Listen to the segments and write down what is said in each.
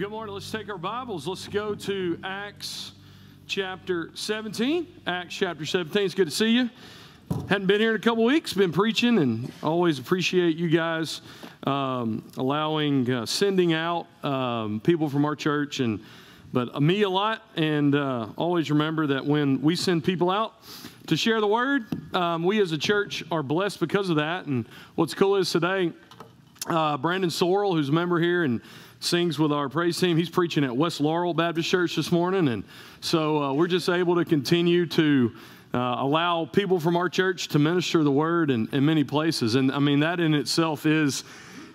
Good morning. Let's take our Bibles. Let's go to Acts chapter 17. Acts chapter 17. It's good to see you. Hadn't been here in a couple weeks, been preaching, and always appreciate you guys um, allowing, uh, sending out um, people from our church, and but me a lot. And uh, always remember that when we send people out to share the word, um, we as a church are blessed because of that. And what's cool is today, uh, Brandon Sorrell, who's a member here, and sings with our praise team. He's preaching at West Laurel Baptist Church this morning. And so uh, we're just able to continue to uh, allow people from our church to minister the word in, in, many places. And I mean, that in itself is,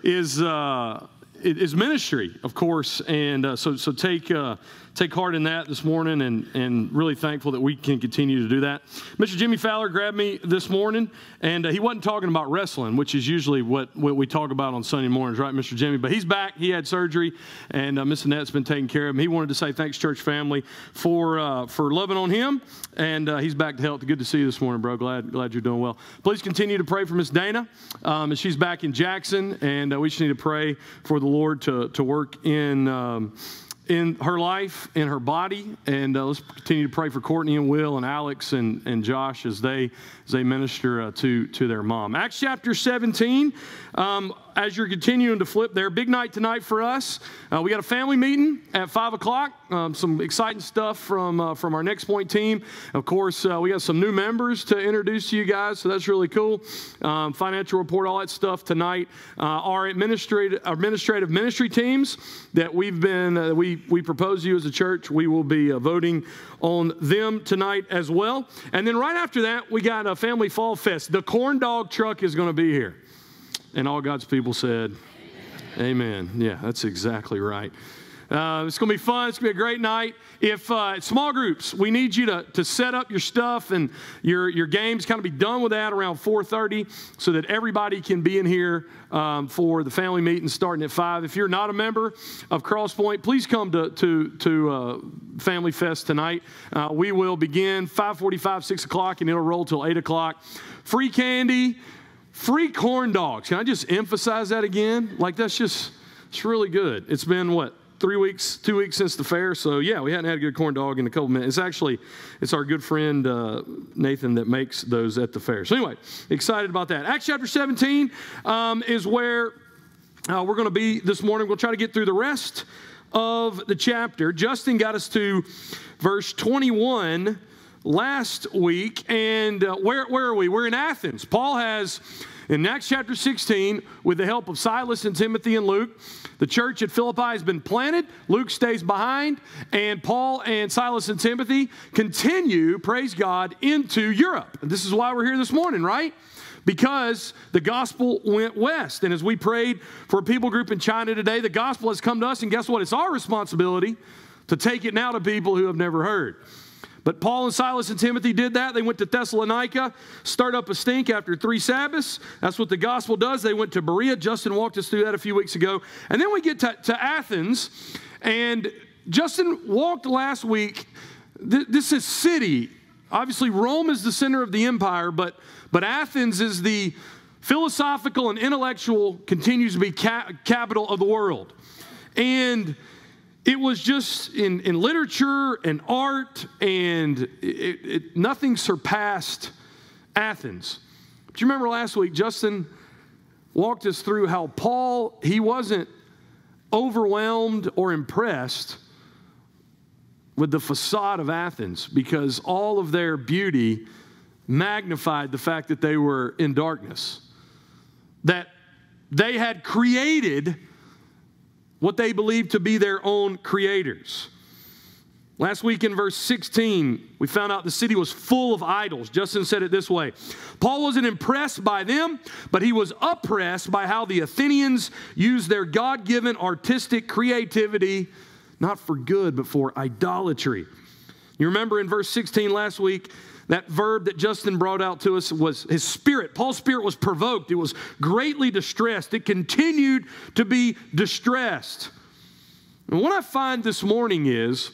is, uh, is ministry, of course. And uh, so, so take, uh, take heart in that this morning and, and really thankful that we can continue to do that. Mr. Jimmy Fowler grabbed me this morning, and uh, he wasn't talking about wrestling, which is usually what, what we talk about on Sunday mornings, right, Mr. Jimmy? But he's back. He had surgery, and uh, Miss Annette's been taking care of him. He wanted to say thanks, church family, for, uh, for loving on him, and uh, he's back to health. Good to see you this morning, bro. Glad, glad you're doing well. Please continue to pray for Miss Dana, um, she's back in Jackson, and uh, we just need to pray for the Lord to, to work in. Um, in her life, in her body. And uh, let's continue to pray for Courtney and Will and Alex and, and Josh as they, as they minister uh, to, to their mom. Acts chapter 17. Um, as you're continuing to flip there, big night tonight for us. Uh, we got a family meeting at 5 o'clock. Um, some exciting stuff from, uh, from our Next Point team. Of course, uh, we got some new members to introduce to you guys, so that's really cool. Um, financial report, all that stuff tonight. Uh, our administrative, administrative ministry teams that we've been, uh, we, we propose to you as a church, we will be uh, voting on them tonight as well. And then right after that, we got a Family Fall Fest. The corn dog truck is going to be here. And all God's people said, Amen. Amen. Yeah, that's exactly right. Uh, it's going to be fun. It's going to be a great night. If uh, small groups, we need you to, to set up your stuff and your, your games, kind of be done with that around 4.30 so that everybody can be in here um, for the family meeting starting at 5. If you're not a member of Crosspointe, please come to, to, to uh, Family Fest tonight. Uh, we will begin 5.45, 6 o'clock, and it'll roll till 8 o'clock. Free candy. Free corn dogs. Can I just emphasize that again? Like, that's just, it's really good. It's been what, three weeks, two weeks since the fair. So yeah, we hadn't had a good corn dog in a couple minutes. It's actually, it's our good friend uh, Nathan that makes those at the fair. So anyway, excited about that. Acts chapter 17 um, is where uh, we're going to be this morning. We'll try to get through the rest of the chapter. Justin got us to verse 21 last week. And uh, where, where are we? We're in Athens. Paul has, in Acts chapter 16, with the help of Silas and Timothy and Luke, the church at Philippi has been planted. Luke stays behind, and Paul and Silas and Timothy continue, praise God, into Europe. And this is why we're here this morning, right? because the gospel went west. And as we prayed for a people group in China today, the gospel has come to us, and guess what? It's our responsibility to take it now to people who have never heard. But Paul and Silas and Timothy did that. They went to Thessalonica, start up a stink after three Sabbaths. That's what the gospel does. They went to Berea. Justin walked us through that a few weeks ago. And then we get to, to Athens, and Justin walked last week. This is city. Obviously, Rome is the center of the empire, but, but Athens is the philosophical and intellectual, continues to be ca- capital of the world. And it was just in, in literature and art, and it, it, nothing surpassed Athens. Do you remember last week, Justin walked us through how Paul, he wasn't overwhelmed or impressed with the facade of Athens because all of their beauty magnified the fact that they were in darkness. That they had created what they believed to be their own creators. Last week in verse 16, we found out the city was full of idols. Justin said it this way Paul wasn't impressed by them, but he was oppressed by how the Athenians used their God given artistic creativity, not for good, but for idolatry. You remember in verse 16 last week, that verb that Justin brought out to us was his spirit. Paul's spirit was provoked, it was greatly distressed, it continued to be distressed. And what I find this morning is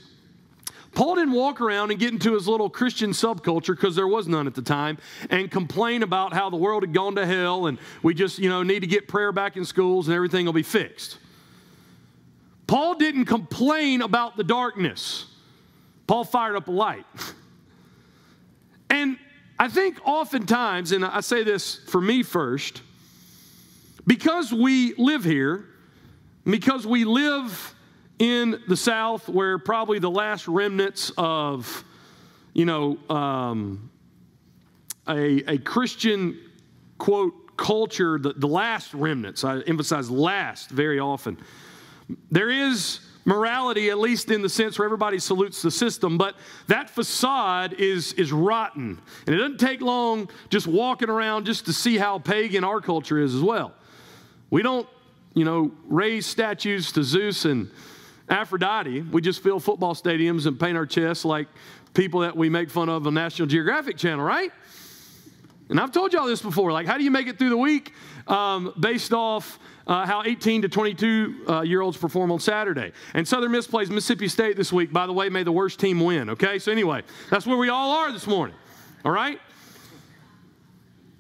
Paul didn't walk around and get into his little Christian subculture because there was none at the time and complain about how the world had gone to hell and we just, you know, need to get prayer back in schools and everything will be fixed. Paul didn't complain about the darkness, Paul fired up a light. And I think oftentimes, and I say this for me first, because we live here, because we live in the South where probably the last remnants of, you know, um, a, a Christian, quote, culture, the, the last remnants, I emphasize last very often. There is morality, at least in the sense where everybody salutes the system, but that facade is, is rotten. And it doesn't take long just walking around just to see how pagan our culture is as well. We don't, you know, raise statues to Zeus and Aphrodite. We just fill football stadiums and paint our chests like people that we make fun of on National Geographic Channel, right? And I've told y'all this before. Like, how do you make it through the week um, based off uh, how 18 to 22 uh, year olds perform on Saturday? And Southern Miss plays Mississippi State this week. By the way, may the worst team win, okay? So, anyway, that's where we all are this morning, all right?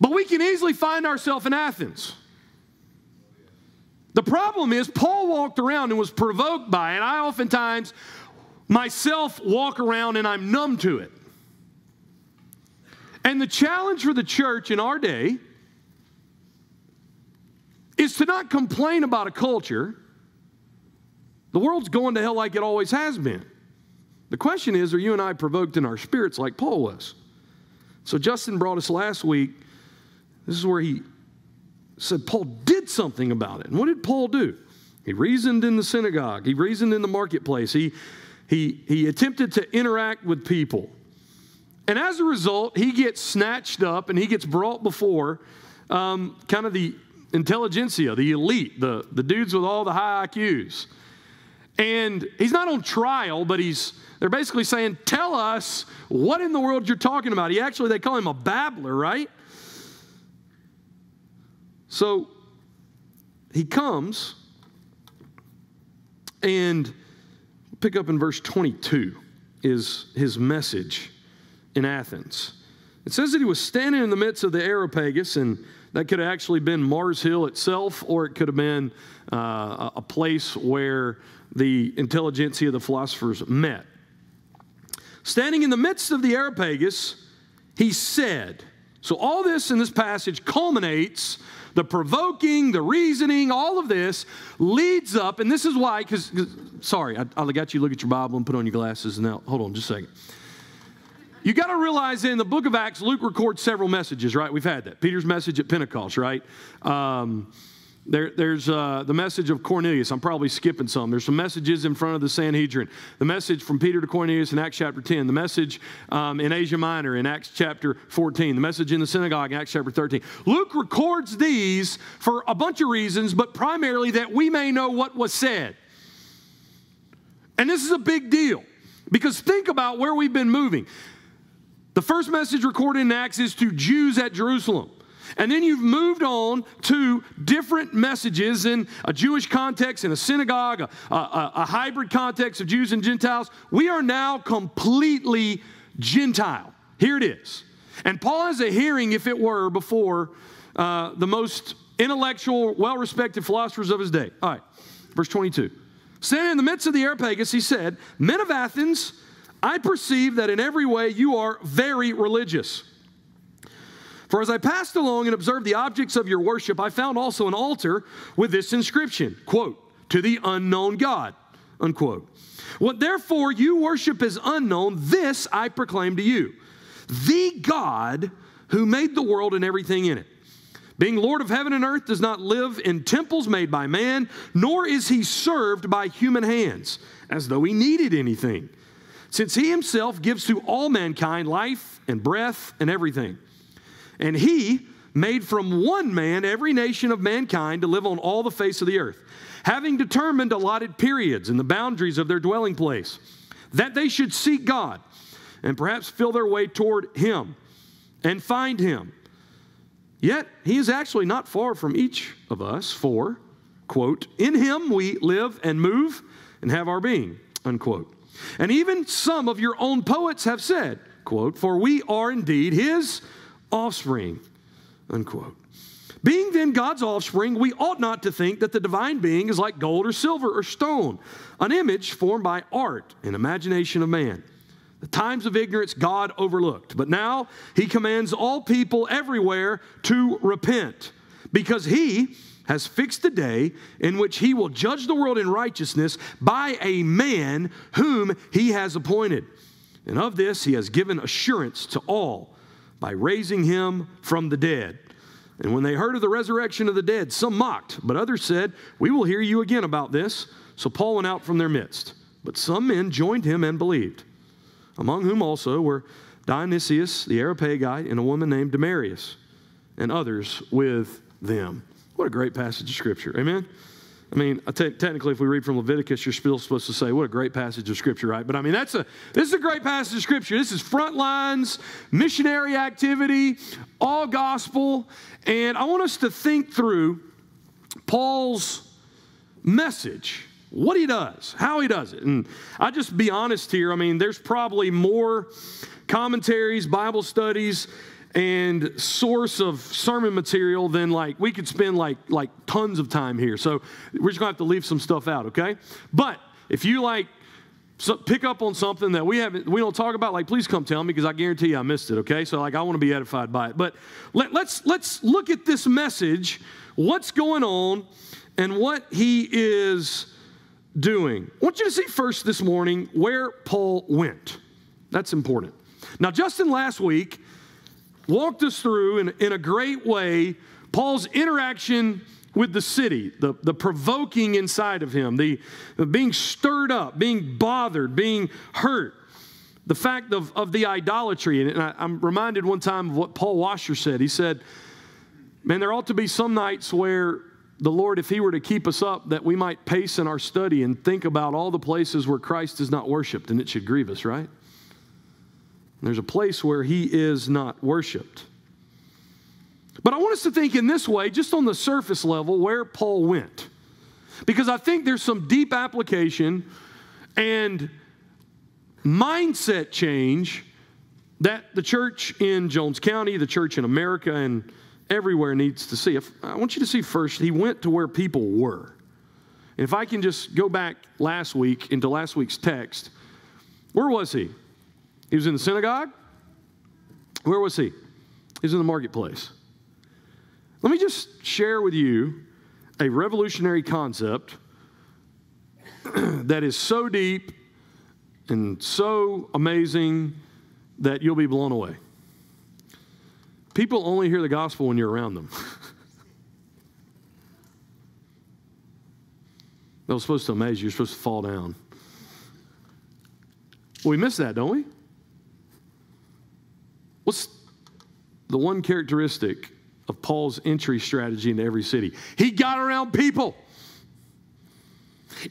But we can easily find ourselves in Athens. The problem is, Paul walked around and was provoked by it. And I oftentimes myself walk around and I'm numb to it. And the challenge for the church in our day is to not complain about a culture. The world's going to hell like it always has been. The question is are you and I provoked in our spirits like Paul was? So, Justin brought us last week. This is where he said Paul did something about it. And what did Paul do? He reasoned in the synagogue, he reasoned in the marketplace, he, he, he attempted to interact with people. And as a result, he gets snatched up and he gets brought before um, kind of the intelligentsia, the elite, the, the dudes with all the high IQs. And he's not on trial, but he's they're basically saying, Tell us what in the world you're talking about. He actually, they call him a babbler, right? So he comes and pick up in verse 22 is his message in Athens. It says that he was standing in the midst of the Areopagus, and that could have actually been Mars Hill itself, or it could have been uh, a place where the intelligentsia of the philosophers met. Standing in the midst of the Areopagus, he said, so all this in this passage culminates the provoking, the reasoning, all of this leads up, and this is why, because, sorry, I, I got you look at your Bible and put on your glasses. Now, hold on just a second. You got to realize in the book of Acts, Luke records several messages, right? We've had that. Peter's message at Pentecost, right? Um, there, there's uh, the message of Cornelius. I'm probably skipping some. There's some messages in front of the Sanhedrin. The message from Peter to Cornelius in Acts chapter 10. The message um, in Asia Minor in Acts chapter 14. The message in the synagogue in Acts chapter 13. Luke records these for a bunch of reasons, but primarily that we may know what was said. And this is a big deal because think about where we've been moving. The first message recorded in Acts is to Jews at Jerusalem. And then you've moved on to different messages in a Jewish context, in a synagogue, a, a, a, hybrid context of Jews and Gentiles. We are now completely Gentile. Here it is. And Paul has a hearing, if it were, before uh, the most intellectual, well respected philosophers of his day. All right, verse 22. Standing in the midst of the Areopagus, he said, Men of Athens, I perceive that in every way you are very religious. For as I passed along and observed the objects of your worship, I found also an altar with this inscription, quote, to the unknown God, unquote. What therefore you worship as unknown, this I proclaim to you. The God who made the world and everything in it. Being Lord of heaven and earth, does not live in temples made by man, nor is he served by human hands, as though he needed anything since he himself gives to all mankind life and breath and everything. And he made from one man every nation of mankind to live on all the face of the earth, having determined allotted periods and the boundaries of their dwelling place, that they should seek God and perhaps feel their way toward him and find him. Yet he is actually not far from each of us, for, quote, in him we live and move and have our being, unquote. And even some of your own poets have said, quote, for we are indeed his offspring, unquote. Being then God's offspring, we ought not to think that the divine being is like gold or silver or stone, an image formed by art and imagination of man. The times of ignorance God overlooked, but now he commands all people everywhere to repent, because he has fixed the day in which he will judge the world in righteousness by a man whom he has appointed. And of this he has given assurance to all by raising him from the dead. And when they heard of the resurrection of the dead, some mocked, but others said, We will hear you again about this. So Paul went out from their midst. But some men joined him and believed, among whom also were Dionysius the Areopagite and a woman named Damaris, and others with them. What a great passage of Scripture. Amen? I mean, te- technically, if we read from Leviticus, you're still supposed to say, "What a great passage of Scripture!" Right? But I mean, that's a this is a great passage of Scripture. This is front lines, missionary activity, all gospel, and I want us to think through Paul's message, what he does, how he does it, and I just be honest here. I mean, there's probably more commentaries, Bible studies and source of sermon material then like we could spend like like tons of time here. So we're just gonna have to leave some stuff out okay? But if you like so pick up on something that we haven't we don't talk about like please come tell me because i guarantee you i missed it okay? So like i want to be edified by it. But let, let's let's look at this message what's going on and what he is doing. I want you to see first this morning where paul went. That's important. Now justin last week walked us through in, in a great way Paul's interaction with the city, the, the provoking inside of him, the, the being stirred up, being bothered, being hurt, the fact of, of the idolatry. And I, I'm reminded one time of what Paul Washer said. He said, Man, there ought to be some nights where the Lord, if He were to keep us up, that we might pace in our study and think about all the places where Christ is not worshiped, and it should grieve us, right? There's a place where he is not worshiped. But I want us to think in this way, just on the surface level, where Paul went. Because I think there's some deep application and mindset change that the church in Jones County, the church in America, and everywhere needs to see. If, I want you to see first, he went to where people were. And if I can just go back last week into last week's text, where was he? He was in the synagogue. Where was he? He was in the marketplace. Let me just share with you a revolutionary concept that is so deep and so amazing that you'll be blown away. People only hear the gospel when you're around them. that was supposed to amaze you. You're supposed to fall down. Well, we miss that, don't we? What's the one characteristic of Paul's entry strategy into every city? He got around people.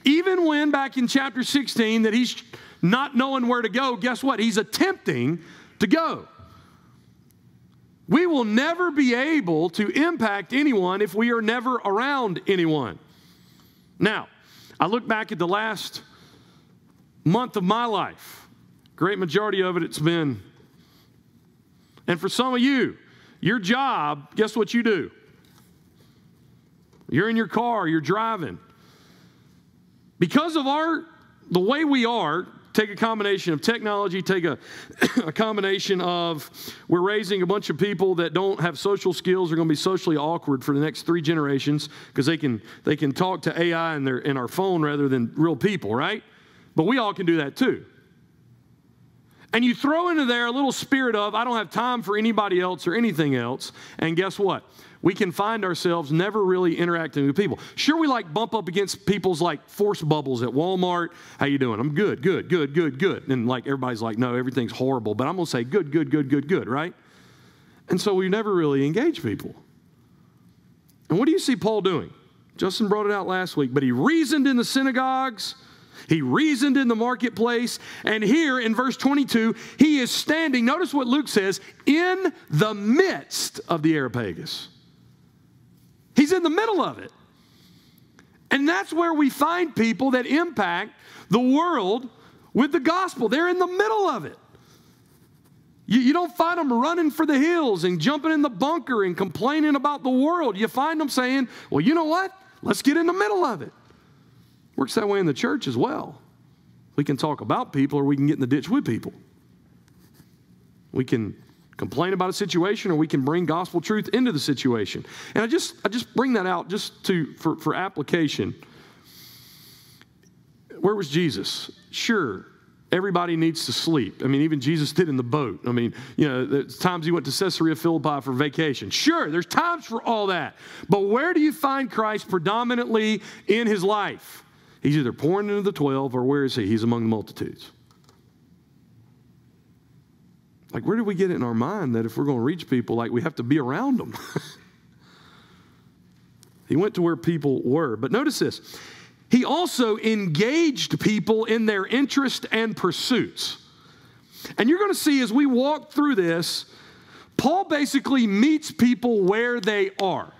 Even when back in chapter 16 that he's not knowing where to go, guess what? He's attempting to go. We will never be able to impact anyone if we are never around anyone. Now, I look back at the last month of my life. Great majority of it, it's been and for some of you, your job, guess what you do? You're in your car, you're driving. Because of our the way we are, take a combination of technology, take a, a combination of we're raising a bunch of people that don't have social skills, are going to be socially awkward for the next three generations because they can they can talk to AI in their in our phone rather than real people, right? But we all can do that too. And you throw into there a little spirit of, I don't have time for anybody else or anything else. And guess what? We can find ourselves never really interacting with people. Sure, we like bump up against people's like force bubbles at Walmart. How you doing? I'm good, good, good, good, good. And like everybody's like, no, everything's horrible. But I'm gonna say good, good, good, good, good, right? And so we never really engage people. And what do you see Paul doing? Justin brought it out last week, but he reasoned in the synagogues he reasoned in the marketplace. And here in verse 22, he is standing, notice what Luke says, in the midst of the Areopagus. He's in the middle of it. And that's where we find people that impact the world with the gospel. They're in the middle of it. You, you don't find them running for the hills and jumping in the bunker and complaining about the world. You find them saying, well, you know what? Let's get in the middle of it. Works that way in the church as well. We can talk about people or we can get in the ditch with people. We can complain about a situation or we can bring gospel truth into the situation. And I just I just bring that out just to for, for application. Where was Jesus? Sure, everybody needs to sleep. I mean, even Jesus did in the boat. I mean, you know, there's times he went to Caesarea Philippi for vacation. Sure, there's times for all that. But where do you find Christ predominantly in his life? He's either pouring into the 12 or where is he? He's among the multitudes. Like, where do we get it in our mind that if we're going to reach people, like, we have to be around them? he went to where people were. But notice this he also engaged people in their interest and pursuits. And you're going to see as we walk through this, Paul basically meets people where they are.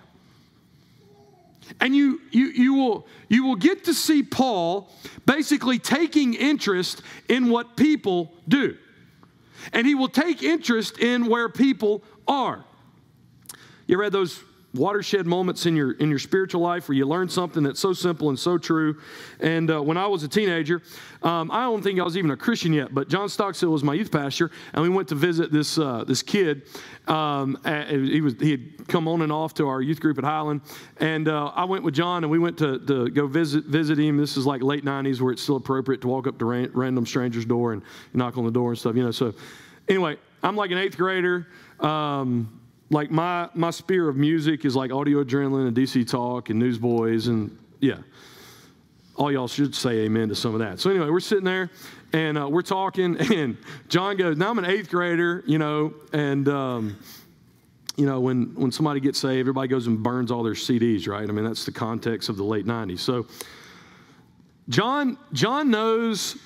And you, you, you, will, you will get to see Paul basically taking interest in what people do. And he will take interest in where people are. You read those watershed moments in your in your spiritual life where you learn something that's so simple and so true. And uh, when I was a teenager, um, I don't think I was even a Christian yet, but John Stockstill was my youth pastor, and we went to visit this uh, this kid. Um, he was he had come on and off to our youth group at Highland, and uh, I went with John, and we went to, to go visit visit him. This is like late '90s, where it's still appropriate to walk up to ran, random strangers' door and knock on the door and stuff, you know. So, anyway, I'm like an eighth grader. Um, like my my spear of music is like audio adrenaline and DC talk and newsboys and yeah. All y'all should say amen to some of that. So anyway, we're sitting there and uh, we're talking, and John goes, "Now I'm an eighth grader, you know, and um, you know when when somebody gets saved, everybody goes and burns all their CDs, right? I mean that's the context of the late '90s. So John John knows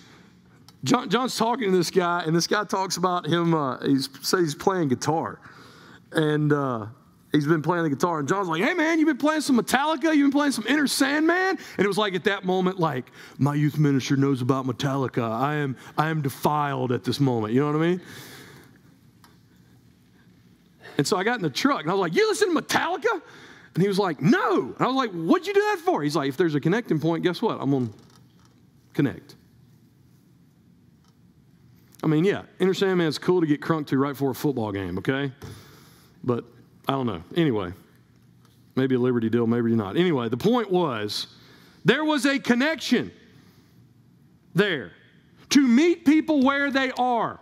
John, John's talking to this guy, and this guy talks about him. Uh, he says he's playing guitar, and uh, he's been playing the guitar. And John's like, "Hey man, you've been playing some Metallica? You've been playing some Enter Sandman?" And it was like at that moment, like my youth minister knows about Metallica. I am I am defiled at this moment. You know what I mean? And so I got in the truck and I was like, "You listen to Metallica?" And he was like, "No." And I was like, "What'd you do that for?" He's like, "If there's a connecting point, guess what? I'm gonna connect." I mean, yeah, Enter Sandman's cool to get crunk to right before a football game, okay? But I don't know. Anyway, maybe a Liberty deal, maybe not. Anyway, the point was there was a connection there to meet people where they are.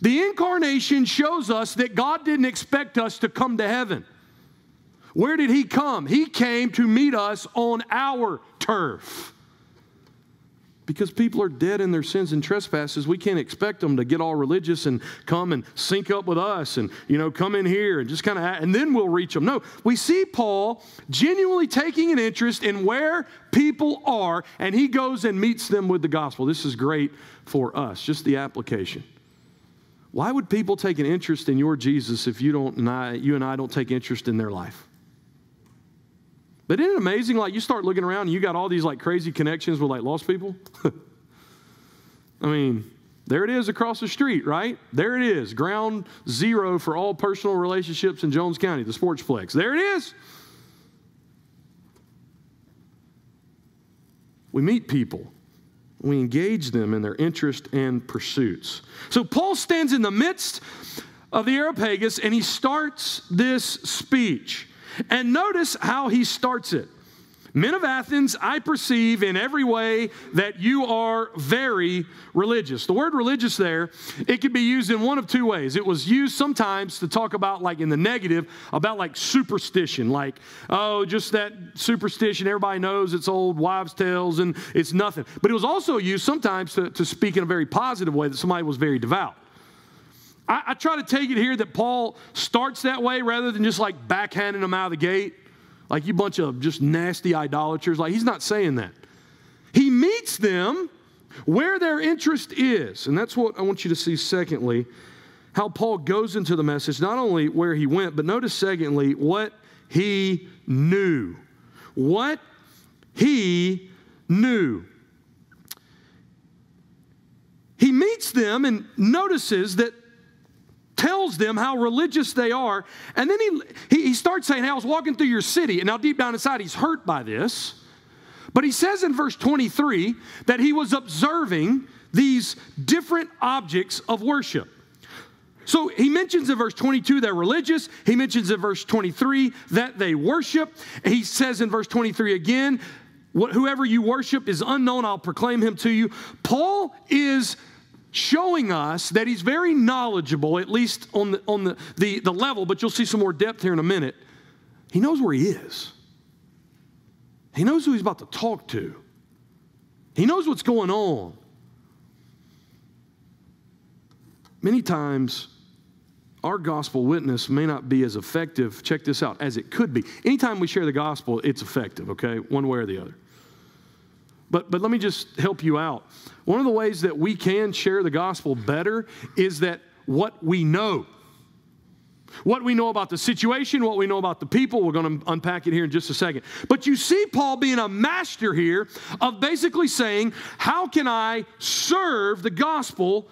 The incarnation shows us that God didn't expect us to come to heaven. Where did He come? He came to meet us on our turf because people are dead in their sins and trespasses we can't expect them to get all religious and come and sync up with us and you know come in here and just kind of and then we'll reach them no we see paul genuinely taking an interest in where people are and he goes and meets them with the gospel. This is great for us. Just the application. Why would people take an interest in your jesus if you don't and I, you and i don't take interest in their life but isn't it amazing? Like you start looking around and you got all these like crazy connections with like lost people. I mean, there it is across the street, right? There it is, ground zero for all personal relationships in Jones County, the Sportsplex. There it is. We meet people. We engage them in their interest and pursuits. So Paul stands in the midst of the Areopagus and he starts this speech. And notice how he starts it. Men of Athens, I perceive in every way that you are very religious. The word religious there, it could be used in one of two ways. It was used sometimes to talk about, like in the negative, about like superstition, like, oh, just that superstition, everybody knows it's old wives' tales and it's nothing. But it was also used sometimes to, to speak in a very positive way that somebody was very devout. I, I try to take it here that Paul starts that way rather than just like backhanding them out of the gate, like you bunch of just nasty idolaters. Like he's not saying that. He meets them where their interest is. And that's what I want you to see, secondly, how Paul goes into the message, not only where he went, but notice, secondly, what he knew. What he knew. He meets them and notices that tells them how religious they are. And then he, he, he starts saying, Hey, I was walking through your city. And now, deep down inside, he's hurt by this. But he says in verse 23 that he was observing these different objects of worship. So he mentions in verse 22 they're religious. He mentions in verse 23 that they worship. He says in verse 23 again, whoever you worship is unknown, I'll proclaim him to you. Paul is showing us that he's very knowledgeable, at least on the, on the, the, the level, but you'll see some more depth here in a minute. He knows where he is. He knows who he's about to talk to. He knows what's going on. Many times, our gospel witness may not be as effective, check this out, as it could be. Anytime we share the gospel, it's effective, okay, one way or the other. But, but let me just help you out. One of the ways that we can share the gospel better is that what we know, what we know about the situation, what we know about the people, we're going to unpack it here in just a second. But you see Paul being a master here of basically saying, How can I serve the gospel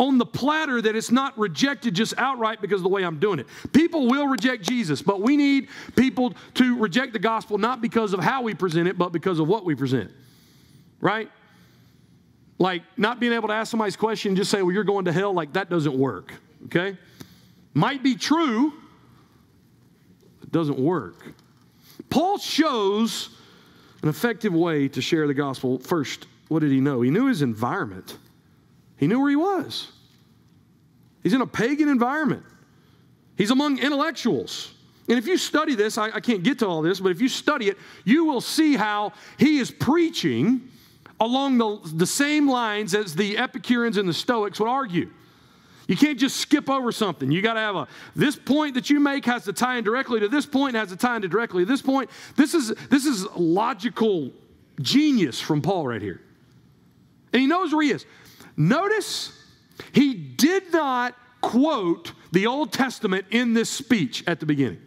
on the platter that it's not rejected just outright because of the way I'm doing it. People will reject Jesus, but we need people to reject the gospel not because of how we present it, but because of what we present. Right? Like not being able to ask somebody's question and just say, well, you're going to hell, like that doesn't work. Okay? Might be true, it doesn't work. Paul shows an effective way to share the gospel. First, what did he know? He knew his environment. He knew where he was. He's in a pagan environment, he's among intellectuals. And if you study this, I, I, can't get to all this, but if you study it, you will see how he is preaching along the, the same lines as the Epicureans and the Stoics would argue. You can't just skip over something. You got to have a this point that you make has to tie in directly to this point, has to tie in directly to this point. This is this is logical genius from Paul right here. And he knows where he is. Notice he did not quote the Old Testament in this speech at the beginning.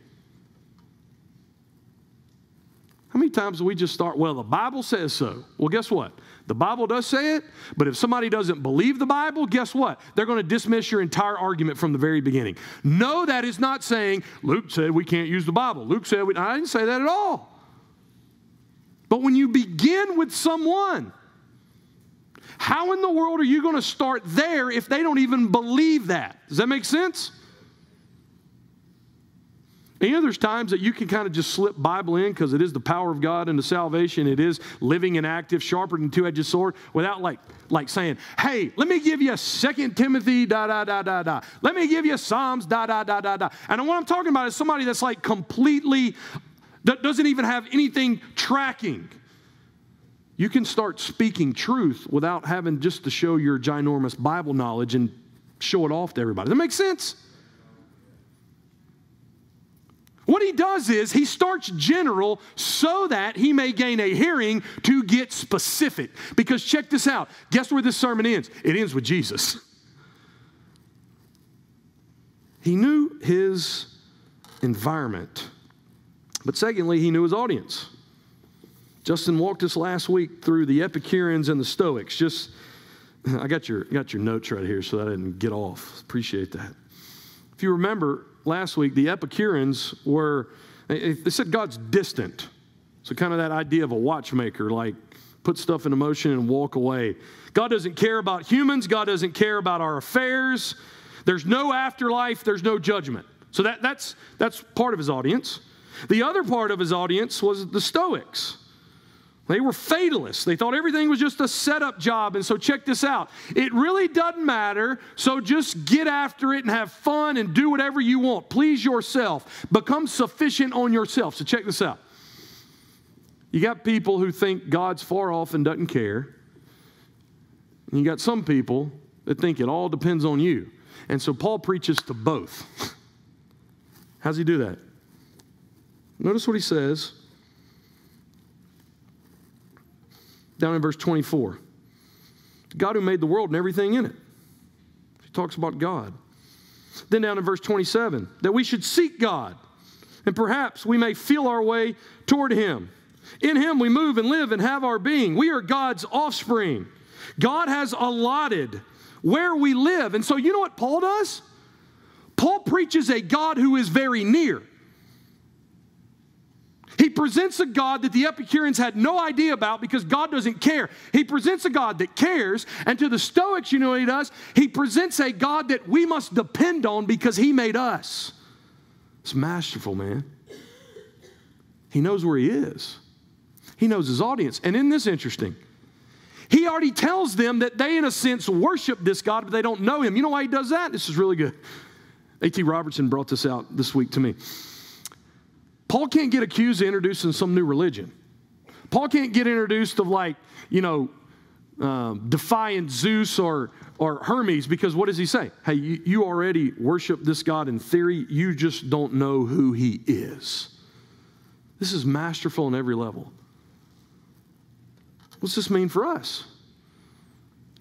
How many times do we just start, well, the Bible says so? Well, guess what? The Bible does say it, but if somebody doesn't believe the Bible, guess what? They're going to dismiss your entire argument from the very beginning. No, that is not saying Luke said we can't use the Bible. Luke said we, I didn't say that at all. But when you begin with someone how in the world are you going to start there if they don't even believe that? Does that make sense? And you know, there's times that you can kind of just slip Bible in because it is the power of God and the salvation. It is living and active, sharper than two-edged sword, without like, like saying, hey, let me give you Second Timothy, da, da, da, da, da. Let me give you Psalms, da, da, da, da, da. And what I'm talking about is somebody that's like completely, that doesn't even have anything tracking. You can start speaking truth without having just to show your ginormous Bible knowledge and show it off to everybody. That makes sense? What he does is he starts general so that he may gain a hearing to get specific. Because check this out. Guess where this sermon ends? It ends with Jesus. He knew his environment, but secondly, he knew his audience. Justin walked us last week through the Epicureans and the Stoics. Just, I got your, got your notes right here so I didn't get off. Appreciate that. If you remember last week, the Epicureans were, they said God's distant. So, kind of that idea of a watchmaker, like put stuff into motion and walk away. God doesn't care about humans, God doesn't care about our affairs. There's no afterlife, there's no judgment. So, that, that's, that's part of his audience. The other part of his audience was the Stoics. They were fatalists. They thought everything was just a setup job. And so, check this out. It really doesn't matter. So, just get after it and have fun and do whatever you want. Please yourself. Become sufficient on yourself. So, check this out. You got people who think God's far off and doesn't care. And you got some people that think it all depends on you. And so, Paul preaches to both. How's he do that? Notice what he says. Down in verse 24. God who made the world and everything in it. He talks about God. Then down in verse 27, that we should seek God, and perhaps we may feel our way toward Him. In Him we move and live and have our being. We are God's offspring. God has allotted where we live. And so, you know what Paul does? Paul preaches a God who is very near. He presents a God that the Epicureans had no idea about because God doesn't care. He presents a God that cares. And to the Stoics, you know what he does? He presents a God that we must depend on because he made us. It's masterful, man. He knows where he is, he knows his audience. And isn't this interesting? He already tells them that they, in a sense, worship this God, but they don't know him. You know why he does that? This is really good. A.T. Robertson brought this out this week to me. Paul can't get accused of introducing some new religion. Paul can't get introduced of like, you know, um, defying Zeus or, or Hermes because what does he say? Hey, you, you already worship this God in theory, you just don't know who he is. This is masterful on every level. What's this mean for us?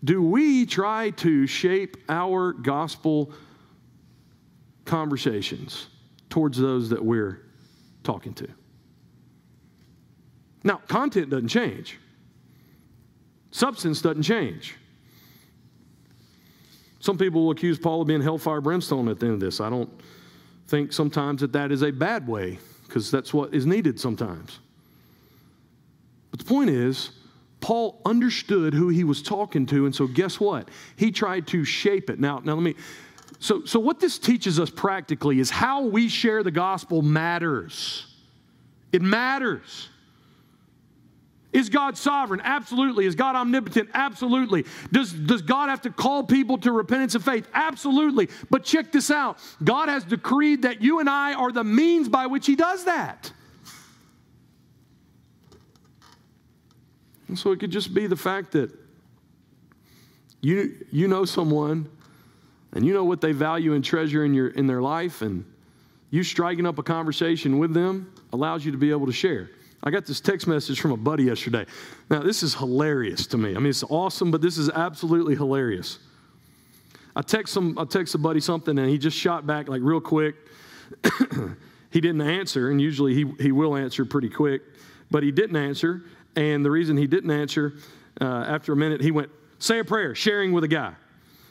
Do we try to shape our gospel conversations towards those that we're talking to. Now, content doesn't change, substance doesn't change. Some people will accuse Paul of being hellfire brimstone at the end of this. I don't think sometimes that that is a bad way because that's what is needed sometimes. But the point is, Paul understood who he was talking to, and so guess what? He tried to shape it. Now, now let me so, so, what this teaches us practically is how we share the gospel matters. It matters. Is God sovereign? Absolutely. Is God omnipotent? Absolutely. Does, does God have to call people to repentance and faith? Absolutely. But check this out God has decreed that you and I are the means by which He does that. And so it could just be the fact that you, you know someone and you know what they value and treasure in, your, in their life, and you striking up a conversation with them allows you to be able to share. I got this text message from a buddy yesterday. Now, this is hilarious to me. I mean, it's awesome, but this is absolutely hilarious. I text some, I text a buddy something, and he just shot back like real quick. he didn't answer, and usually he, he will answer pretty quick, but he didn't answer. And the reason he didn't answer, uh, after a minute, he went, Say a prayer, sharing with a guy.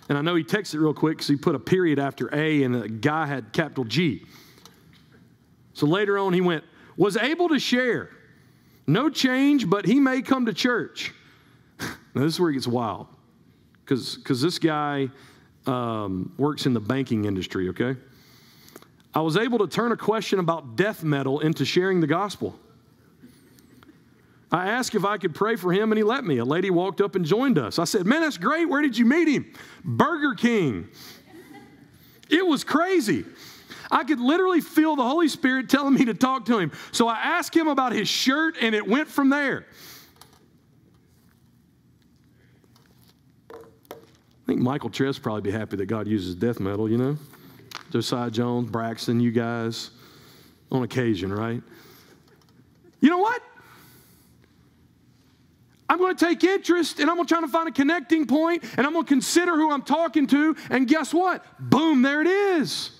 And I know he texted it real quick because he put a period after A and the guy had capital G. So later on, he went, was able to share. No change, but he may come to church. now, this is where it gets wild because this guy um, works in the banking industry, okay? I was able to turn a question about death metal into sharing the gospel. I asked if I could pray for him, and he let me. A lady walked up and joined us. I said, Man, that's great. Where did you meet him? Burger King. It was crazy. I could literally feel the Holy Spirit telling me to talk to him. So I asked him about his shirt, and it went from there. I think Michael Tress probably be happy that God uses death metal, you know? Josiah Jones, Braxton, you guys, on occasion, right? You know what? I'm going to take interest and I'm going to try to find a connecting point and I'm going to consider who I'm talking to. And guess what? Boom, there it is.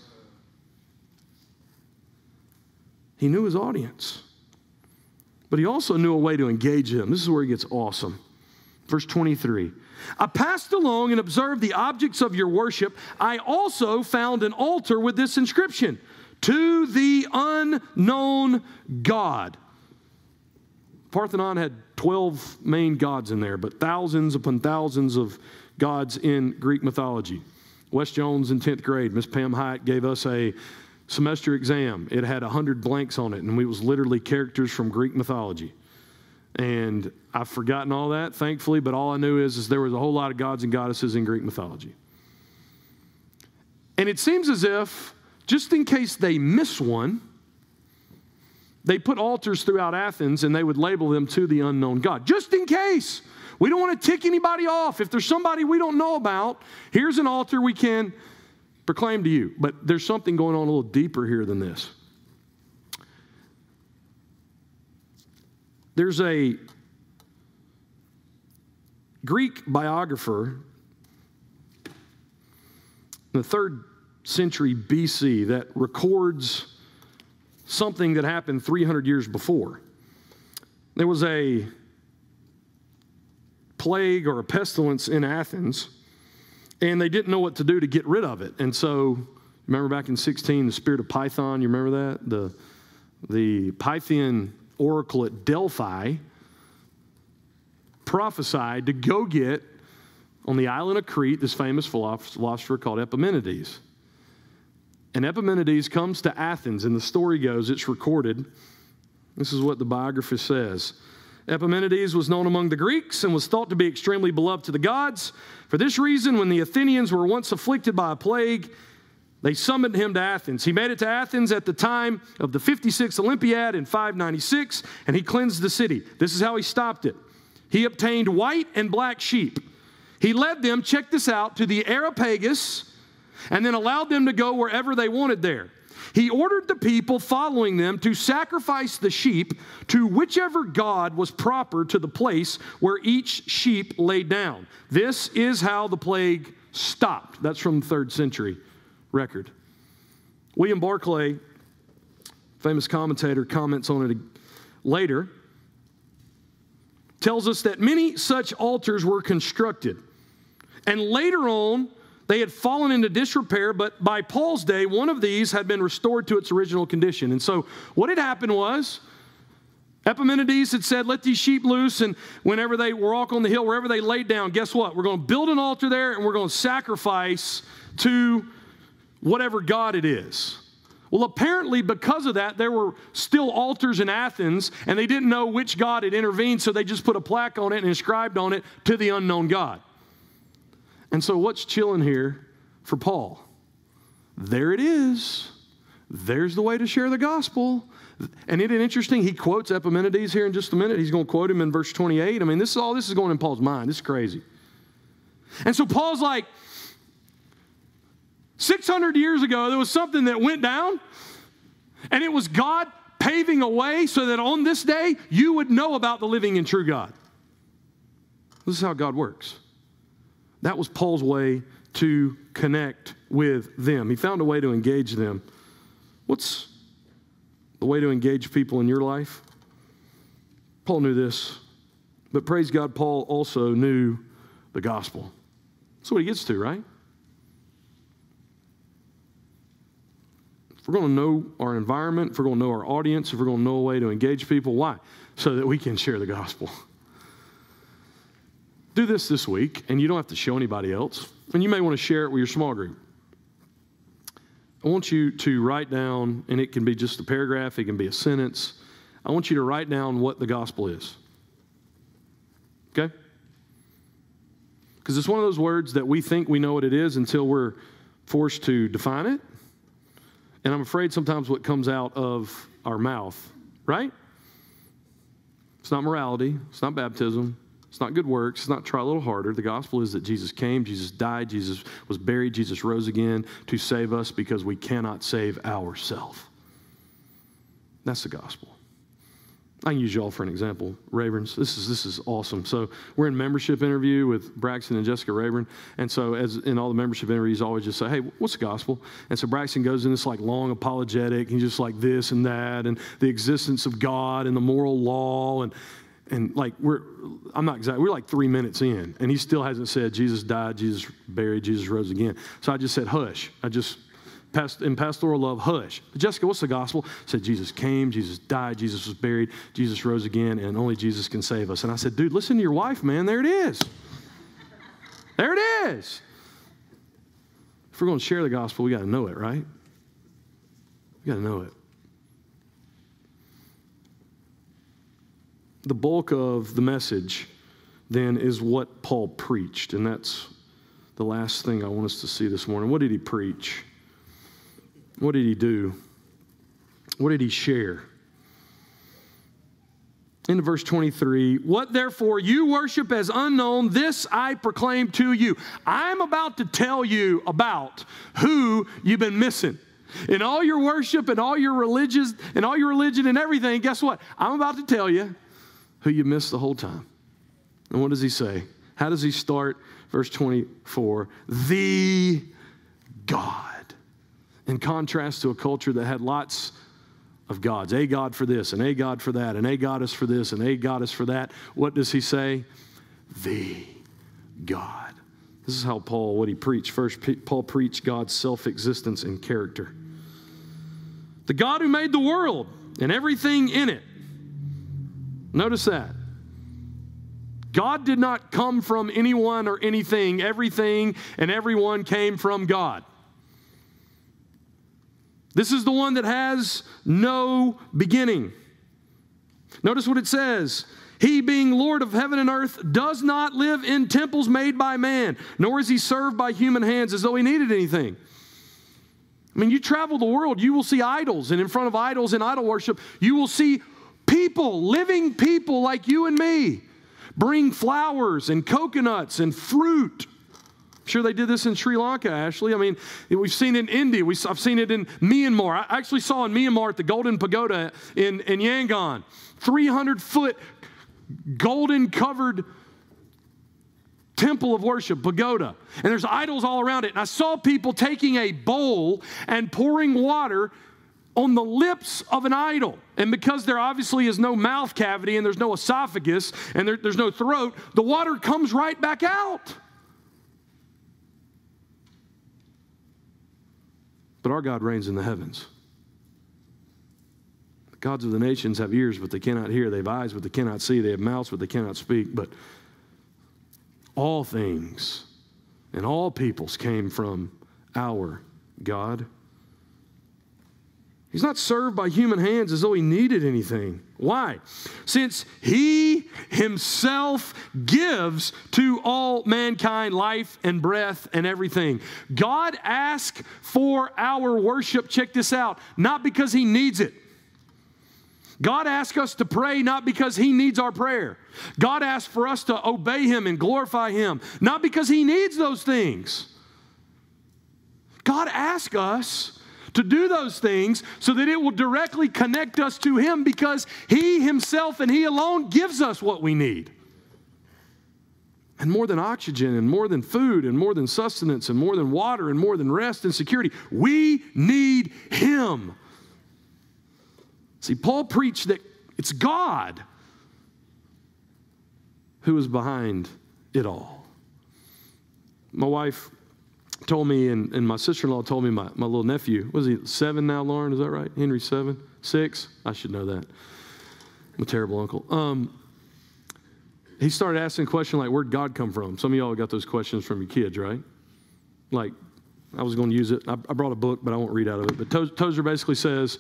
He knew his audience, but he also knew a way to engage them. This is where he gets awesome. Verse 23 I passed along and observed the objects of your worship. I also found an altar with this inscription To the unknown God. Parthenon had 12 main gods in there, but thousands upon thousands of gods in Greek mythology. Wes Jones in 10th grade, Miss Pam Hyatt gave us a semester exam. It had 100 blanks on it, and it was literally characters from Greek mythology. And I've forgotten all that, thankfully, but all I knew is, is there was a whole lot of gods and goddesses in Greek mythology. And it seems as if, just in case they miss one, they put altars throughout Athens and they would label them to the unknown God, just in case. We don't want to tick anybody off. If there's somebody we don't know about, here's an altar we can proclaim to you. But there's something going on a little deeper here than this. There's a Greek biographer in the third century BC that records something that happened 300 years before. There was a plague or a pestilence in Athens, and they didn't know what to do to get rid of it. And so Remember back in 16, the spirit of Python, you remember that? The, the Pythian oracle at Delphi prophesied to go get on the island of Crete this famous philosopher called Epimenides. And Epimenides comes to Athens, and the story goes, it's recorded. This is what the biographer says. Epimenides was known among the Greeks and was thought to be extremely beloved to the gods. For this reason, when the Athenians were once afflicted by a plague, they summoned him to Athens. He made it to Athens at the time of the 56th Olympiad in 596, and he cleansed the city. This is how he stopped it. He obtained white and black sheep. He led them, check this out, to the Areopagus, and then allowed them to go wherever they wanted there. He ordered the people following them to sacrifice the sheep to whichever god was proper to the place where each sheep lay down. This is how the plague stopped. That's from the third century record. William Barclay, famous commentator, comments on it later, tells us that many such altars were constructed. And later on, they had fallen into disrepair, but by Paul's day, one of these had been restored to its original condition. And so, what had happened was, Epimenides had said, Let these sheep loose, and whenever they walk on the hill, wherever they laid down, guess what? We're going to build an altar there and we're going to sacrifice to whatever God it is. Well, apparently, because of that, there were still altars in Athens, and they didn't know which God had intervened, so they just put a plaque on it and inscribed on it to the unknown God. And so, what's chilling here for Paul? There it is. There's the way to share the gospel. And isn't it interesting? He quotes Epimenides here in just a minute. He's going to quote him in verse 28. I mean, this is all this is going in Paul's mind. This is crazy. And so Paul's like, 600 years ago, there was something that went down, and it was God paving a way so that on this day you would know about the living and true God. This is how God works. That was Paul's way to connect with them. He found a way to engage them. What's the way to engage people in your life? Paul knew this, but praise God, Paul also knew the gospel. That's what he gets to, right? If we're going to know our environment, if we're going to know our audience, if we're going to know a way to engage people, why? So that we can share the gospel. Do this this week, and you don't have to show anybody else. And you may want to share it with your small group. I want you to write down, and it can be just a paragraph, it can be a sentence. I want you to write down what the gospel is. Okay? Because it's one of those words that we think we know what it is until we're forced to define it and I'm afraid sometimes what comes out of our mouth, right? It's not morality, it's not baptism, it's not good works, it's not try a little harder. The gospel is that Jesus came, Jesus died, Jesus was buried, Jesus rose again to save us because we cannot save ourselves. That's the gospel. I can use y'all for an example. Rayburn's. This is this is awesome. So we're in membership interview with Braxton and Jessica Rayburn, and so as in all the membership interviews, I always just say, "Hey, what's the gospel?" And so Braxton goes in this like long apologetic, and just like this and that, and the existence of God and the moral law, and and like we're I'm not exactly we're like three minutes in, and he still hasn't said Jesus died, Jesus buried, Jesus rose again. So I just said, "Hush." I just in pastoral love, hush. Jessica, what's the gospel? said Jesus came, Jesus died, Jesus was buried, Jesus rose again, and only Jesus can save us. And I said, dude, listen to your wife, man. There it is. There it is. If we're going to share the gospel, we got to know it, right? We got to know it. The bulk of the message then is what Paul preached, and that's the last thing I want us to see this morning. What did he preach? What did he do? What did he share? In verse 23, what therefore you worship as unknown, this I proclaim to you. I'm about to tell you about who you've been missing. In all your worship and all your religious and all your religion and everything, guess what? I'm about to tell you who you missed the whole time. And what does he say? How does he start? Verse 24, the God in contrast to a culture that had lots of gods a God for this, and a God for that, and a goddess for this, and a goddess for that. What does he say? The God. This is how Paul, what he preached. First, Paul preached God's self existence and character. The God who made the world and everything in it. Notice that. God did not come from anyone or anything. Everything and everyone came from God. This is the one that has no beginning. Notice what it says. He, being Lord of heaven and earth, does not live in temples made by man, nor is he served by human hands as though he needed anything. I mean, you travel the world, you will see idols, and in front of idols and idol worship, you will see people, living people like you and me, bring flowers and coconuts and fruit. I'm sure they did this in Sri Lanka, Ashley. I mean, we've seen it in India. We, I've seen it in Myanmar. I actually saw in Myanmar at the Golden Pagoda in, in Yangon, 300 foot golden covered temple of worship, pagoda, and there's idols all around it. And I saw people taking a bowl and pouring water on the lips of an idol. And because there obviously is no mouth cavity and there's no esophagus and there, there's no throat, the water comes right back out. But our God reigns in the heavens. The gods of the nations have ears, but they cannot hear. They have eyes, but they cannot see. They have mouths, but they cannot speak. But all things and all peoples came from our God. He's not served by human hands as though he needed anything. Why? Since he himself gives to all mankind life and breath and everything. God asks for our worship, check this out, not because he needs it. God asks us to pray not because He needs our prayer. God asks for us to obey Him and glorify Him, not because He needs those things. God asks us to do those things so that it will directly connect us to Him because He Himself and He alone gives us what we need. And more than oxygen, and more than food, and more than sustenance, and more than water, and more than rest and security, we need Him. See, Paul preached that it's God who is behind it all. My wife told me, and, and my sister in law told me, my, my little nephew, was he seven now, Lauren? Is that right? Henry, seven? Six? I should know that. I'm a terrible uncle. Um, he started asking a question like, Where'd God come from? Some of y'all got those questions from your kids, right? Like, I was going to use it. I, I, brought a book, but I won't read out of it. But Tozer basically says,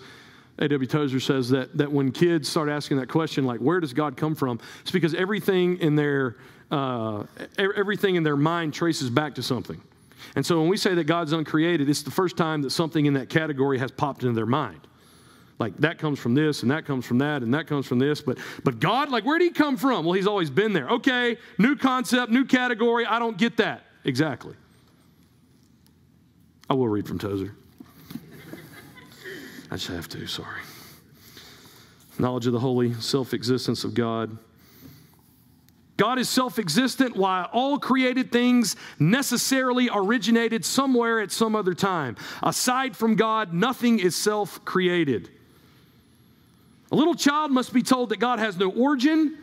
A.W. Tozer says that, that when kids start asking that question, like, where does God come from? It's because everything in their, uh, everything in their mind traces back to something. And so when we say that God's uncreated, it's the first time that something in that category has popped into their mind. Like that comes from this, and that comes from that, and that comes from this. But but God, like, where did he come from? Well, he's always been there. Okay, new concept, new category. I don't get that. Exactly. I will read from Tozer. I just have to, sorry. Knowledge of the holy self existence of God. God is self existent while all created things necessarily originated somewhere at some other time. Aside from God, nothing is self created. A little child must be told that God has no origin,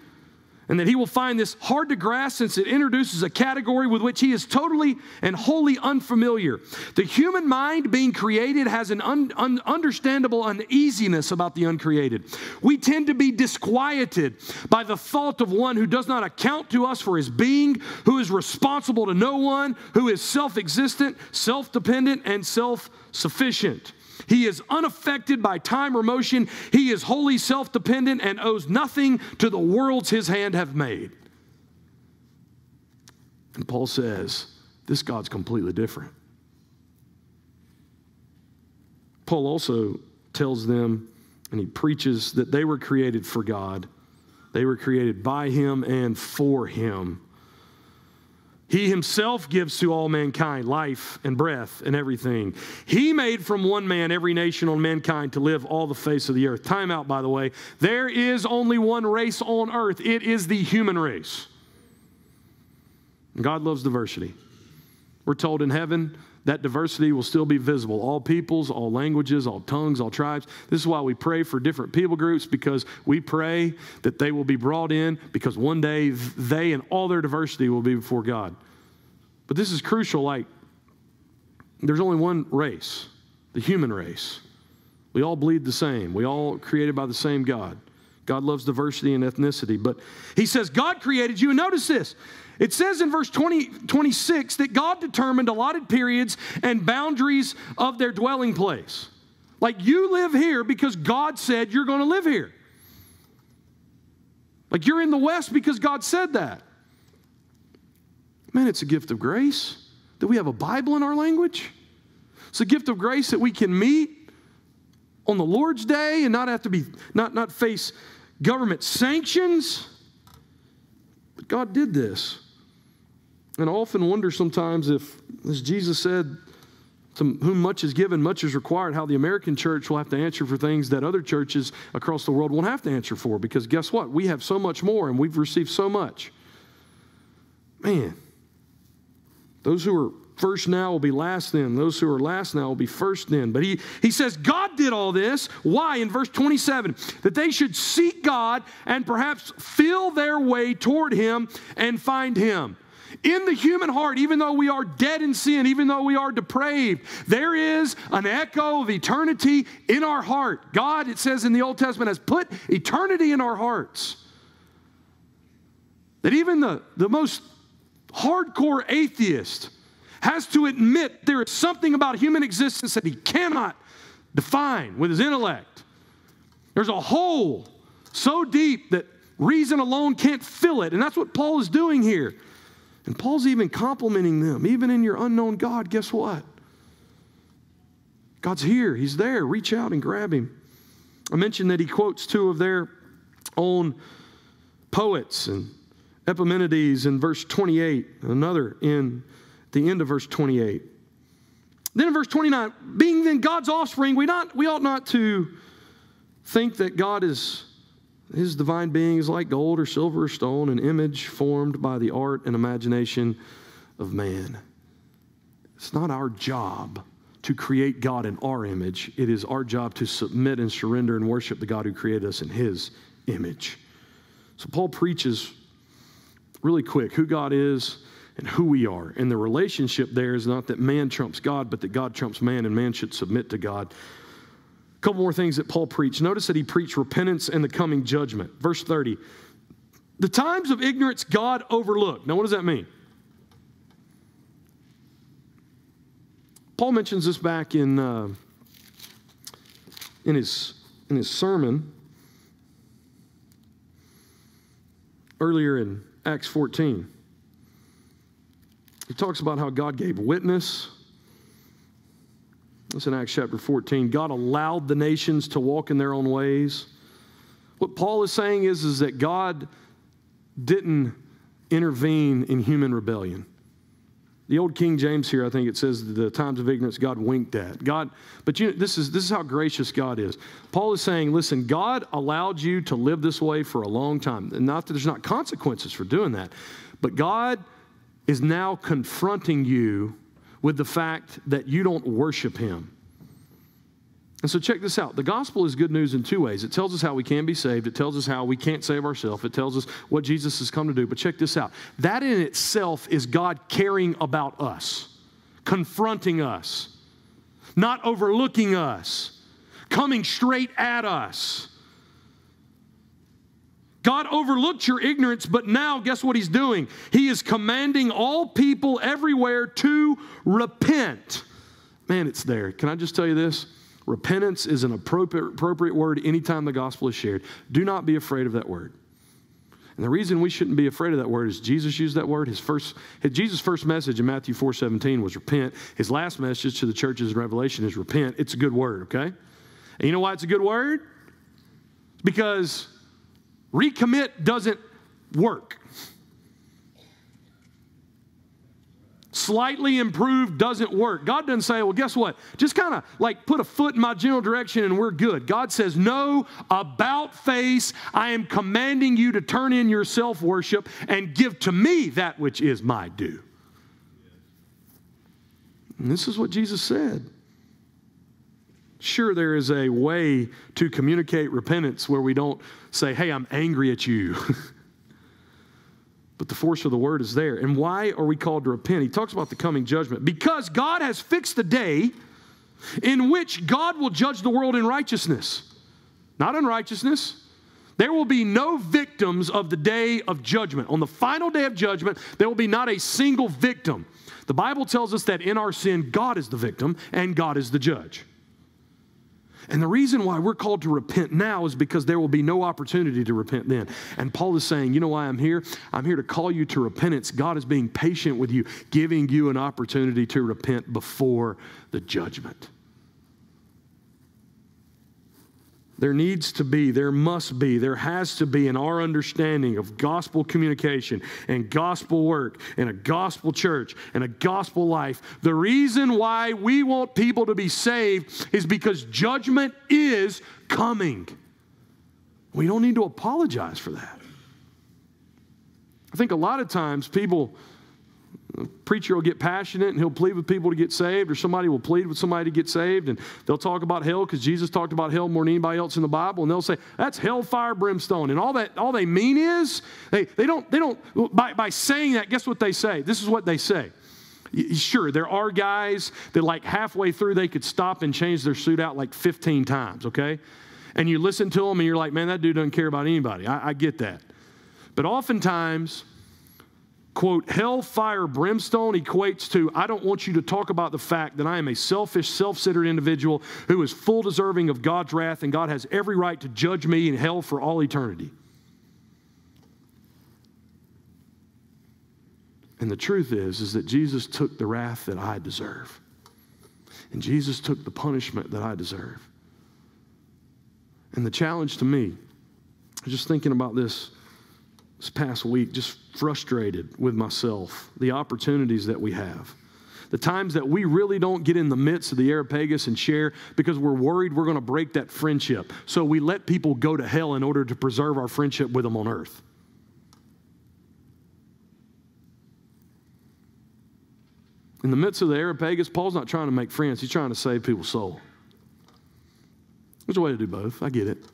and that he will find this hard to grasp since it introduces a category with which he is totally and wholly unfamiliar. The human mind being created has an un- un- understandable uneasiness about the uncreated. We tend to be disquieted by the thought of one who does not account to us for his being, who is responsible to no one, who is self existent, self dependent, and self sufficient. He is unaffected by time or motion. He is wholly self dependent and owes nothing to the worlds his hand have made. And Paul says, this God's completely different. Paul also tells them, and he preaches that they were created for God, they were created by him and for him. He himself gives to all mankind life and breath and everything. He made from one man every nation on mankind to live all the face of the earth. Time out, by the way. There is only one race on earth, it is the human race. God loves diversity. We're told in heaven that diversity will still be visible. All peoples, all languages, all tongues, all tribes. This is why we pray for different people groups because we pray that they will be brought in because one day they and all their diversity will be before God. But this is crucial. Like, there's only one race, the human race. We all bleed the same. We all created by the same God. God loves diversity and ethnicity. But he says, God created you. And notice this it says in verse 20, 26 that God determined allotted periods and boundaries of their dwelling place. Like you live here because God said you're going to live here. Like you're in the West because God said that. Man, it's a gift of grace that we have a Bible in our language. It's a gift of grace that we can meet on the Lord's day and not have to be, not, not face government sanctions. But God did this. And I often wonder sometimes if, as Jesus said, to whom much is given, much is required, how the American church will have to answer for things that other churches across the world won't have to answer for. Because guess what? We have so much more and we've received so much. Man, those who are first now will be last then. Those who are last now will be first then. But he, he says God did all this. Why? In verse 27, that they should seek God and perhaps feel their way toward Him and find Him. In the human heart, even though we are dead in sin, even though we are depraved, there is an echo of eternity in our heart. God, it says in the Old Testament, has put eternity in our hearts. That even the, the most hardcore atheist has to admit there is something about human existence that he cannot define with his intellect. There's a hole so deep that reason alone can't fill it. And that's what Paul is doing here. And Paul's even complimenting them. Even in your unknown God, guess what? God's here, He's there. Reach out and grab Him. I mentioned that he quotes two of their own poets and Epimenides in verse 28, another in the end of verse 28. Then in verse 29, being then God's offspring, we, not, we ought not to think that God is his divine being is like gold or silver or stone, an image formed by the art and imagination of man. It's not our job to create God in our image. It is our job to submit and surrender and worship the God who created us in his image. So Paul preaches really quick who God is and who we are. And the relationship there is not that man trumps God, but that God trumps man and man should submit to God A couple more things that Paul preached. Notice that he preached repentance and the coming judgment. Verse 30. The times of ignorance God overlooked. Now, what does that mean? Paul mentions this back in, uh, in, his, in his sermon earlier in Acts 14. He talks about how God gave witness it's in Acts chapter 14. God allowed the nations to walk in their own ways. What Paul is saying is, is that God didn't intervene in human rebellion. The old King James here, I think it says the times of ignorance God winked at. God, but you this is this is how gracious God is. Paul is saying, listen, God allowed you to live this way for a long time. Not that there's not consequences for doing that, but God is now confronting you with the fact that you don't worship Him. And so, check this out. The gospel is good news in two ways. It tells us how we can be saved, it tells us how we can't save ourselves, it tells us what Jesus has come to do. But check this out that in itself is God caring about us, confronting us, not overlooking us, coming straight at us. God overlooked your ignorance, but now guess what He's doing? He is commanding all people everywhere to repent. Man, it's there. Can I just tell you this? Repentance is an appropriate, appropriate word anytime the gospel is shared. Do not be afraid of that word. And the reason we shouldn't be afraid of that word is Jesus used that word. His first, his, Jesus' first message in Matthew 4 17 was repent. His last message to the churches in Revelation is repent. It's a good word, okay? And you know why it's a good word? Because Recommit doesn't work. Slightly improved doesn't work. God doesn't say, well, guess what? Just kind of like put a foot in my general direction and we're good. God says, no, about face, I am commanding you to turn in your self worship and give to me that which is my due. And this is what Jesus said. Sure, there is a way to communicate repentance where we don't say, hey, I'm angry at you. But the force of the word is there. And why are we called to repent? He talks about the coming judgment. Because God has fixed the day in which God will judge the world in righteousness, not unrighteousness. There will be no victims of the day of judgment. On the final day of judgment, there will be not a single victim. The Bible tells us that in our sin, God is the victim and God is the judge. And the reason why we're called to repent now is because there will be no opportunity to repent then. And Paul is saying, You know why I'm here? I'm here to call you to repentance. God is being patient with you, giving you an opportunity to repent before the judgment. There needs to be, there must be, there has to be in our understanding of gospel communication and gospel work and a gospel church and a gospel life. The reason why we want people to be saved is because judgment is coming. We don't need to apologize for that. I think a lot of times people the preacher will get passionate and he'll plead with people to get saved, or somebody will plead with somebody to get saved, and they'll talk about hell because Jesus talked about hell more than anybody else in the Bible, and they'll say, that's hellfire brimstone. And all that all they mean is they, they don't, they don't by, by saying that, guess what they say? This is what they say. Sure, there are guys that like halfway through they could stop and change their suit out like 15 times, okay? And you listen to them and you're like, man, that dude doesn't care about anybody. I, I get that. But oftentimes, quote, hellfire brimstone equates to I don't want you to talk about the fact that I am a selfish, self centered individual who is full deserving of God's wrath, and God has every right to judge me in hell for all eternity. And the truth is, is that Jesus took the wrath that I deserve. And Jesus took the punishment that I deserve. And the challenge to me, just thinking about this this past week just frustrated with myself, the opportunities that we have. The times that we really don't get in the midst of the Areopagus and share because we're worried we're going to break that friendship. So we let people go to hell in order to preserve our friendship with them on earth. In the midst of the Areopagus, Paul's not trying to make friends, he's trying to save people's soul. There's a way to do both. I get it.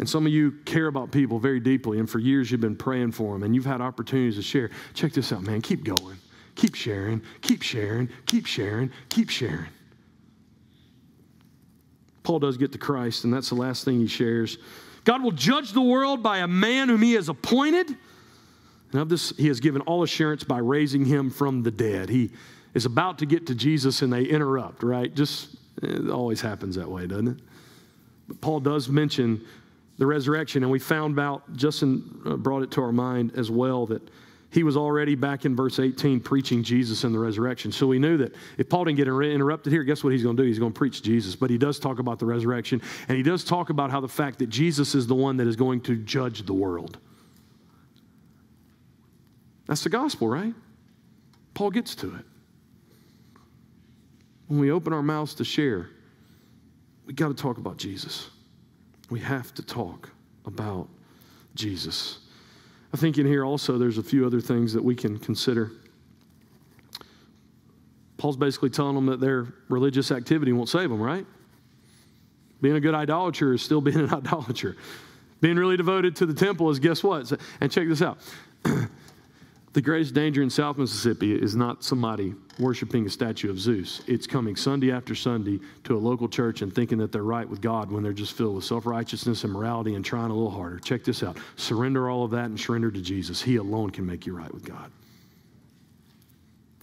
And some of you care about people very deeply, and for years you've been praying for them, and you've had opportunities to share. Check this out, man. Keep going. Keep sharing. Keep sharing. Keep sharing. Keep sharing. Paul does get to Christ, and that's the last thing he shares. God will judge the world by a man whom he has appointed. And of this, he has given all assurance by raising him from the dead. He is about to get to Jesus, and they interrupt, right? Just eh, it always happens that way, doesn't it? But Paul does mention the resurrection. And we found out, Justin uh, brought it to our mind as well, that he was already back in verse 18 preaching Jesus and the resurrection. So we knew that if Paul didn't get interrupted here, guess what he's going to do? He's going to preach Jesus. But he does talk about the resurrection, and he does talk about how the fact that Jesus is the one that is going to judge the world. That's the gospel, right? Paul gets to it. When we open our mouths to share, we got to talk about Jesus we have to talk about Jesus. I think in here also there's a few other things that we can consider. Paul's basically telling them that their religious activity won't save them, right? Being a good idolater is still being an idolater. Being really devoted to the temple is guess what? And check this out. The greatest danger in South Mississippi is not somebody worshiping a statue of Zeus. It's coming Sunday after Sunday to a local church and thinking that they're right with God when they're just filled with self righteousness and morality and trying a little harder. Check this out surrender all of that and surrender to Jesus. He alone can make you right with God.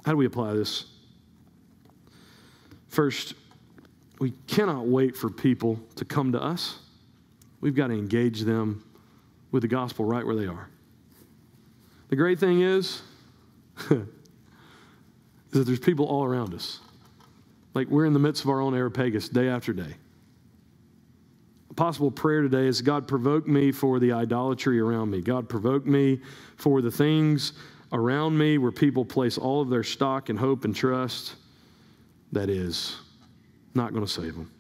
How do we apply this? First, we cannot wait for people to come to us. We've got to engage them with the gospel right where they are. The great thing is, is that there's people all around us. Like we're in the midst of our own Areopagus day after day. A possible prayer today is God, provoke me for the idolatry around me. God, provoke me for the things around me where people place all of their stock and hope and trust that is not going to save them.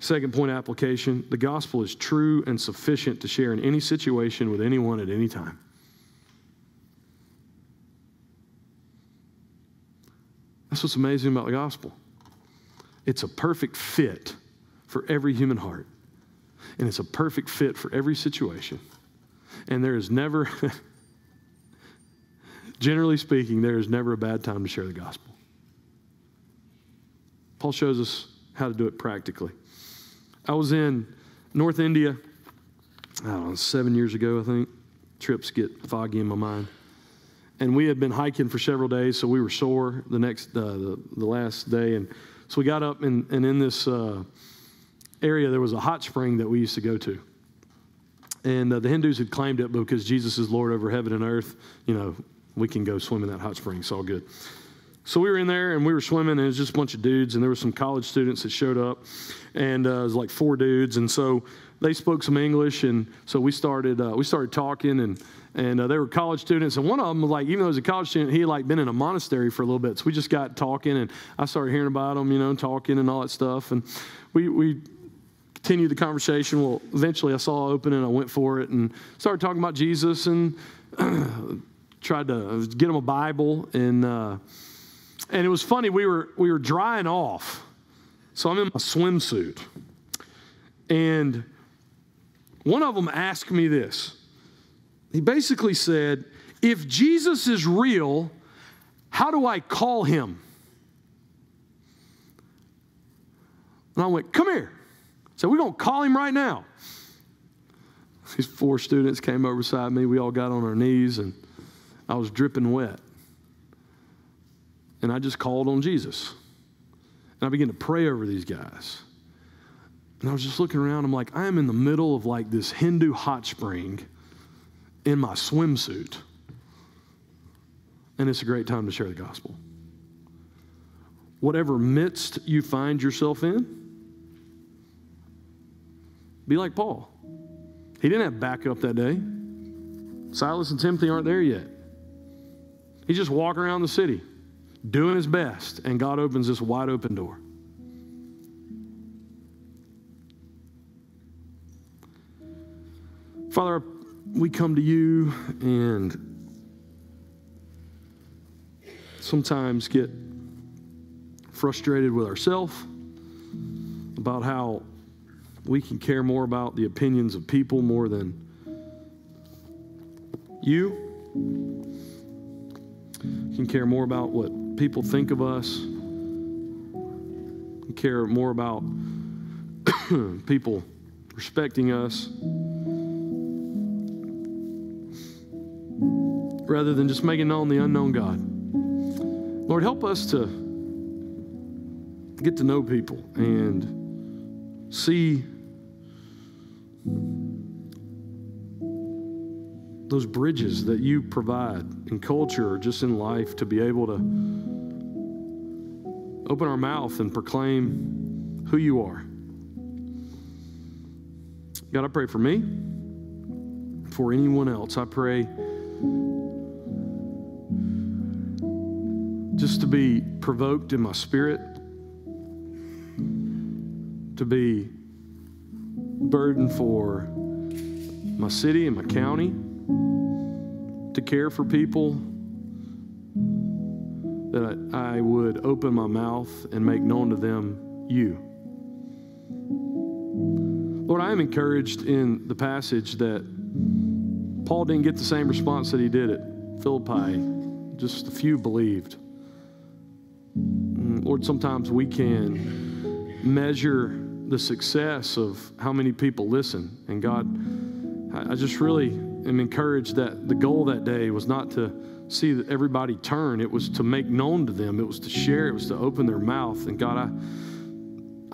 Second point application the gospel is true and sufficient to share in any situation with anyone at any time. That's what's amazing about the gospel. It's a perfect fit for every human heart, and it's a perfect fit for every situation. And there is never, generally speaking, there is never a bad time to share the gospel. Paul shows us how to do it practically. I was in North India, I don't know, seven years ago, I think. Trips get foggy in my mind. And we had been hiking for several days, so we were sore the next, uh, the, the last day. And so we got up, and, and in this uh, area, there was a hot spring that we used to go to. And uh, the Hindus had claimed it because Jesus is Lord over heaven and earth. You know, we can go swim in that hot spring. It's all good. So we were in there and we were swimming, and it was just a bunch of dudes, and there were some college students that showed up, and uh, it was like four dudes, and so they spoke some English, and so we started uh, we started talking, and and uh, they were college students, and one of them was like, even though he was a college student, he had like been in a monastery for a little bit, so we just got talking, and I started hearing about them, you know, talking and all that stuff, and we we continued the conversation. Well, eventually I saw it open and I went for it and started talking about Jesus and tried to get him a Bible and uh, and it was funny. We were we were drying off, so I'm in my swimsuit, and one of them asked me this. He basically said, "If Jesus is real, how do I call him?" And I went, "Come here." So we're going to call him right now. These four students came over beside me. We all got on our knees, and I was dripping wet. And I just called on Jesus. And I began to pray over these guys. And I was just looking around. I'm like, I am in the middle of like this Hindu hot spring in my swimsuit. And it's a great time to share the gospel. Whatever midst you find yourself in, be like Paul. He didn't have backup that day. Silas and Timothy aren't there yet. He's just walking around the city doing his best, and God opens this wide open door. Father, we come to you and sometimes get frustrated with ourselves about how we can care more about the opinions of people more than you. can care more about what people think of us. can care more about people respecting us rather than just making known the unknown God. Lord, help us to get to know people and see those bridges that you provide in culture just in life to be able to open our mouth and proclaim who you are. God, I pray for me, for anyone else. I pray just to be provoked in my spirit, to be burdened for my city and my county to care for people, that I would open my mouth and make known to them you. Lord, I am encouraged in the passage that Paul didn't get the same response that he did at Philippi. Just a few believed. Mm, Lord, sometimes we can measure the success of how many people listen. And God, I just really am encouraged that the goal that day was not to see that everybody turn, it was to make known to them, it was to share, it was to open their mouth. And God, I,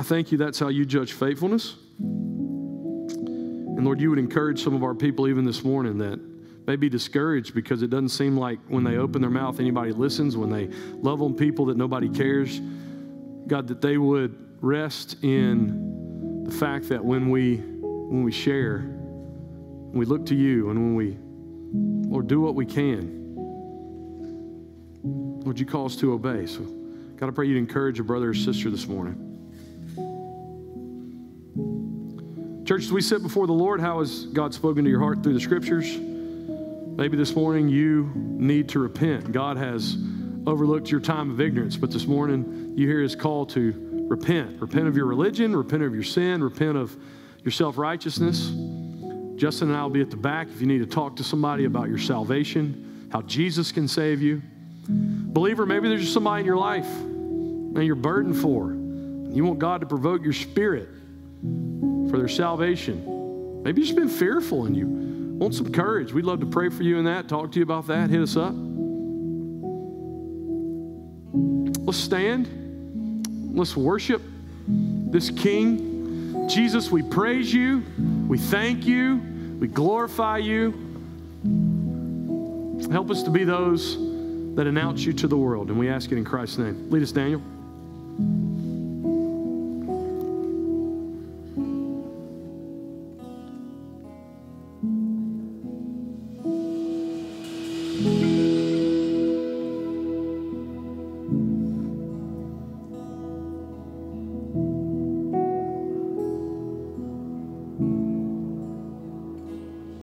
I thank you that's how you judge faithfulness. And Lord, you would encourage some of our people even this morning that may be discouraged because it doesn't seem like when they open their mouth, anybody listens, when they love on people that nobody cares. God, that they would rest in the fact that when we when we share, when we look to you, and when we Lord do what we can, would you call us to obey? So, God, I pray you'd encourage a brother or sister this morning. Church, as we sit before the Lord, how has God spoken to your heart through the scriptures? Maybe this morning you need to repent. God has overlooked your time of ignorance, but this morning you hear his call to repent. Repent of your religion, repent of your sin, repent of your self righteousness. Justin and I will be at the back if you need to talk to somebody about your salvation, how Jesus can save you. Believer, maybe there's somebody in your life that you're burdened for. You want God to provoke your spirit for their salvation. Maybe you've just been fearful and you want some courage. We'd love to pray for you in that, talk to you about that. Hit us up. Let's stand. Let's worship this King. Jesus, we praise you. We thank you. We glorify you. Help us to be those that announce you to the world. And we ask it in Christ's name. Lead us, Daniel.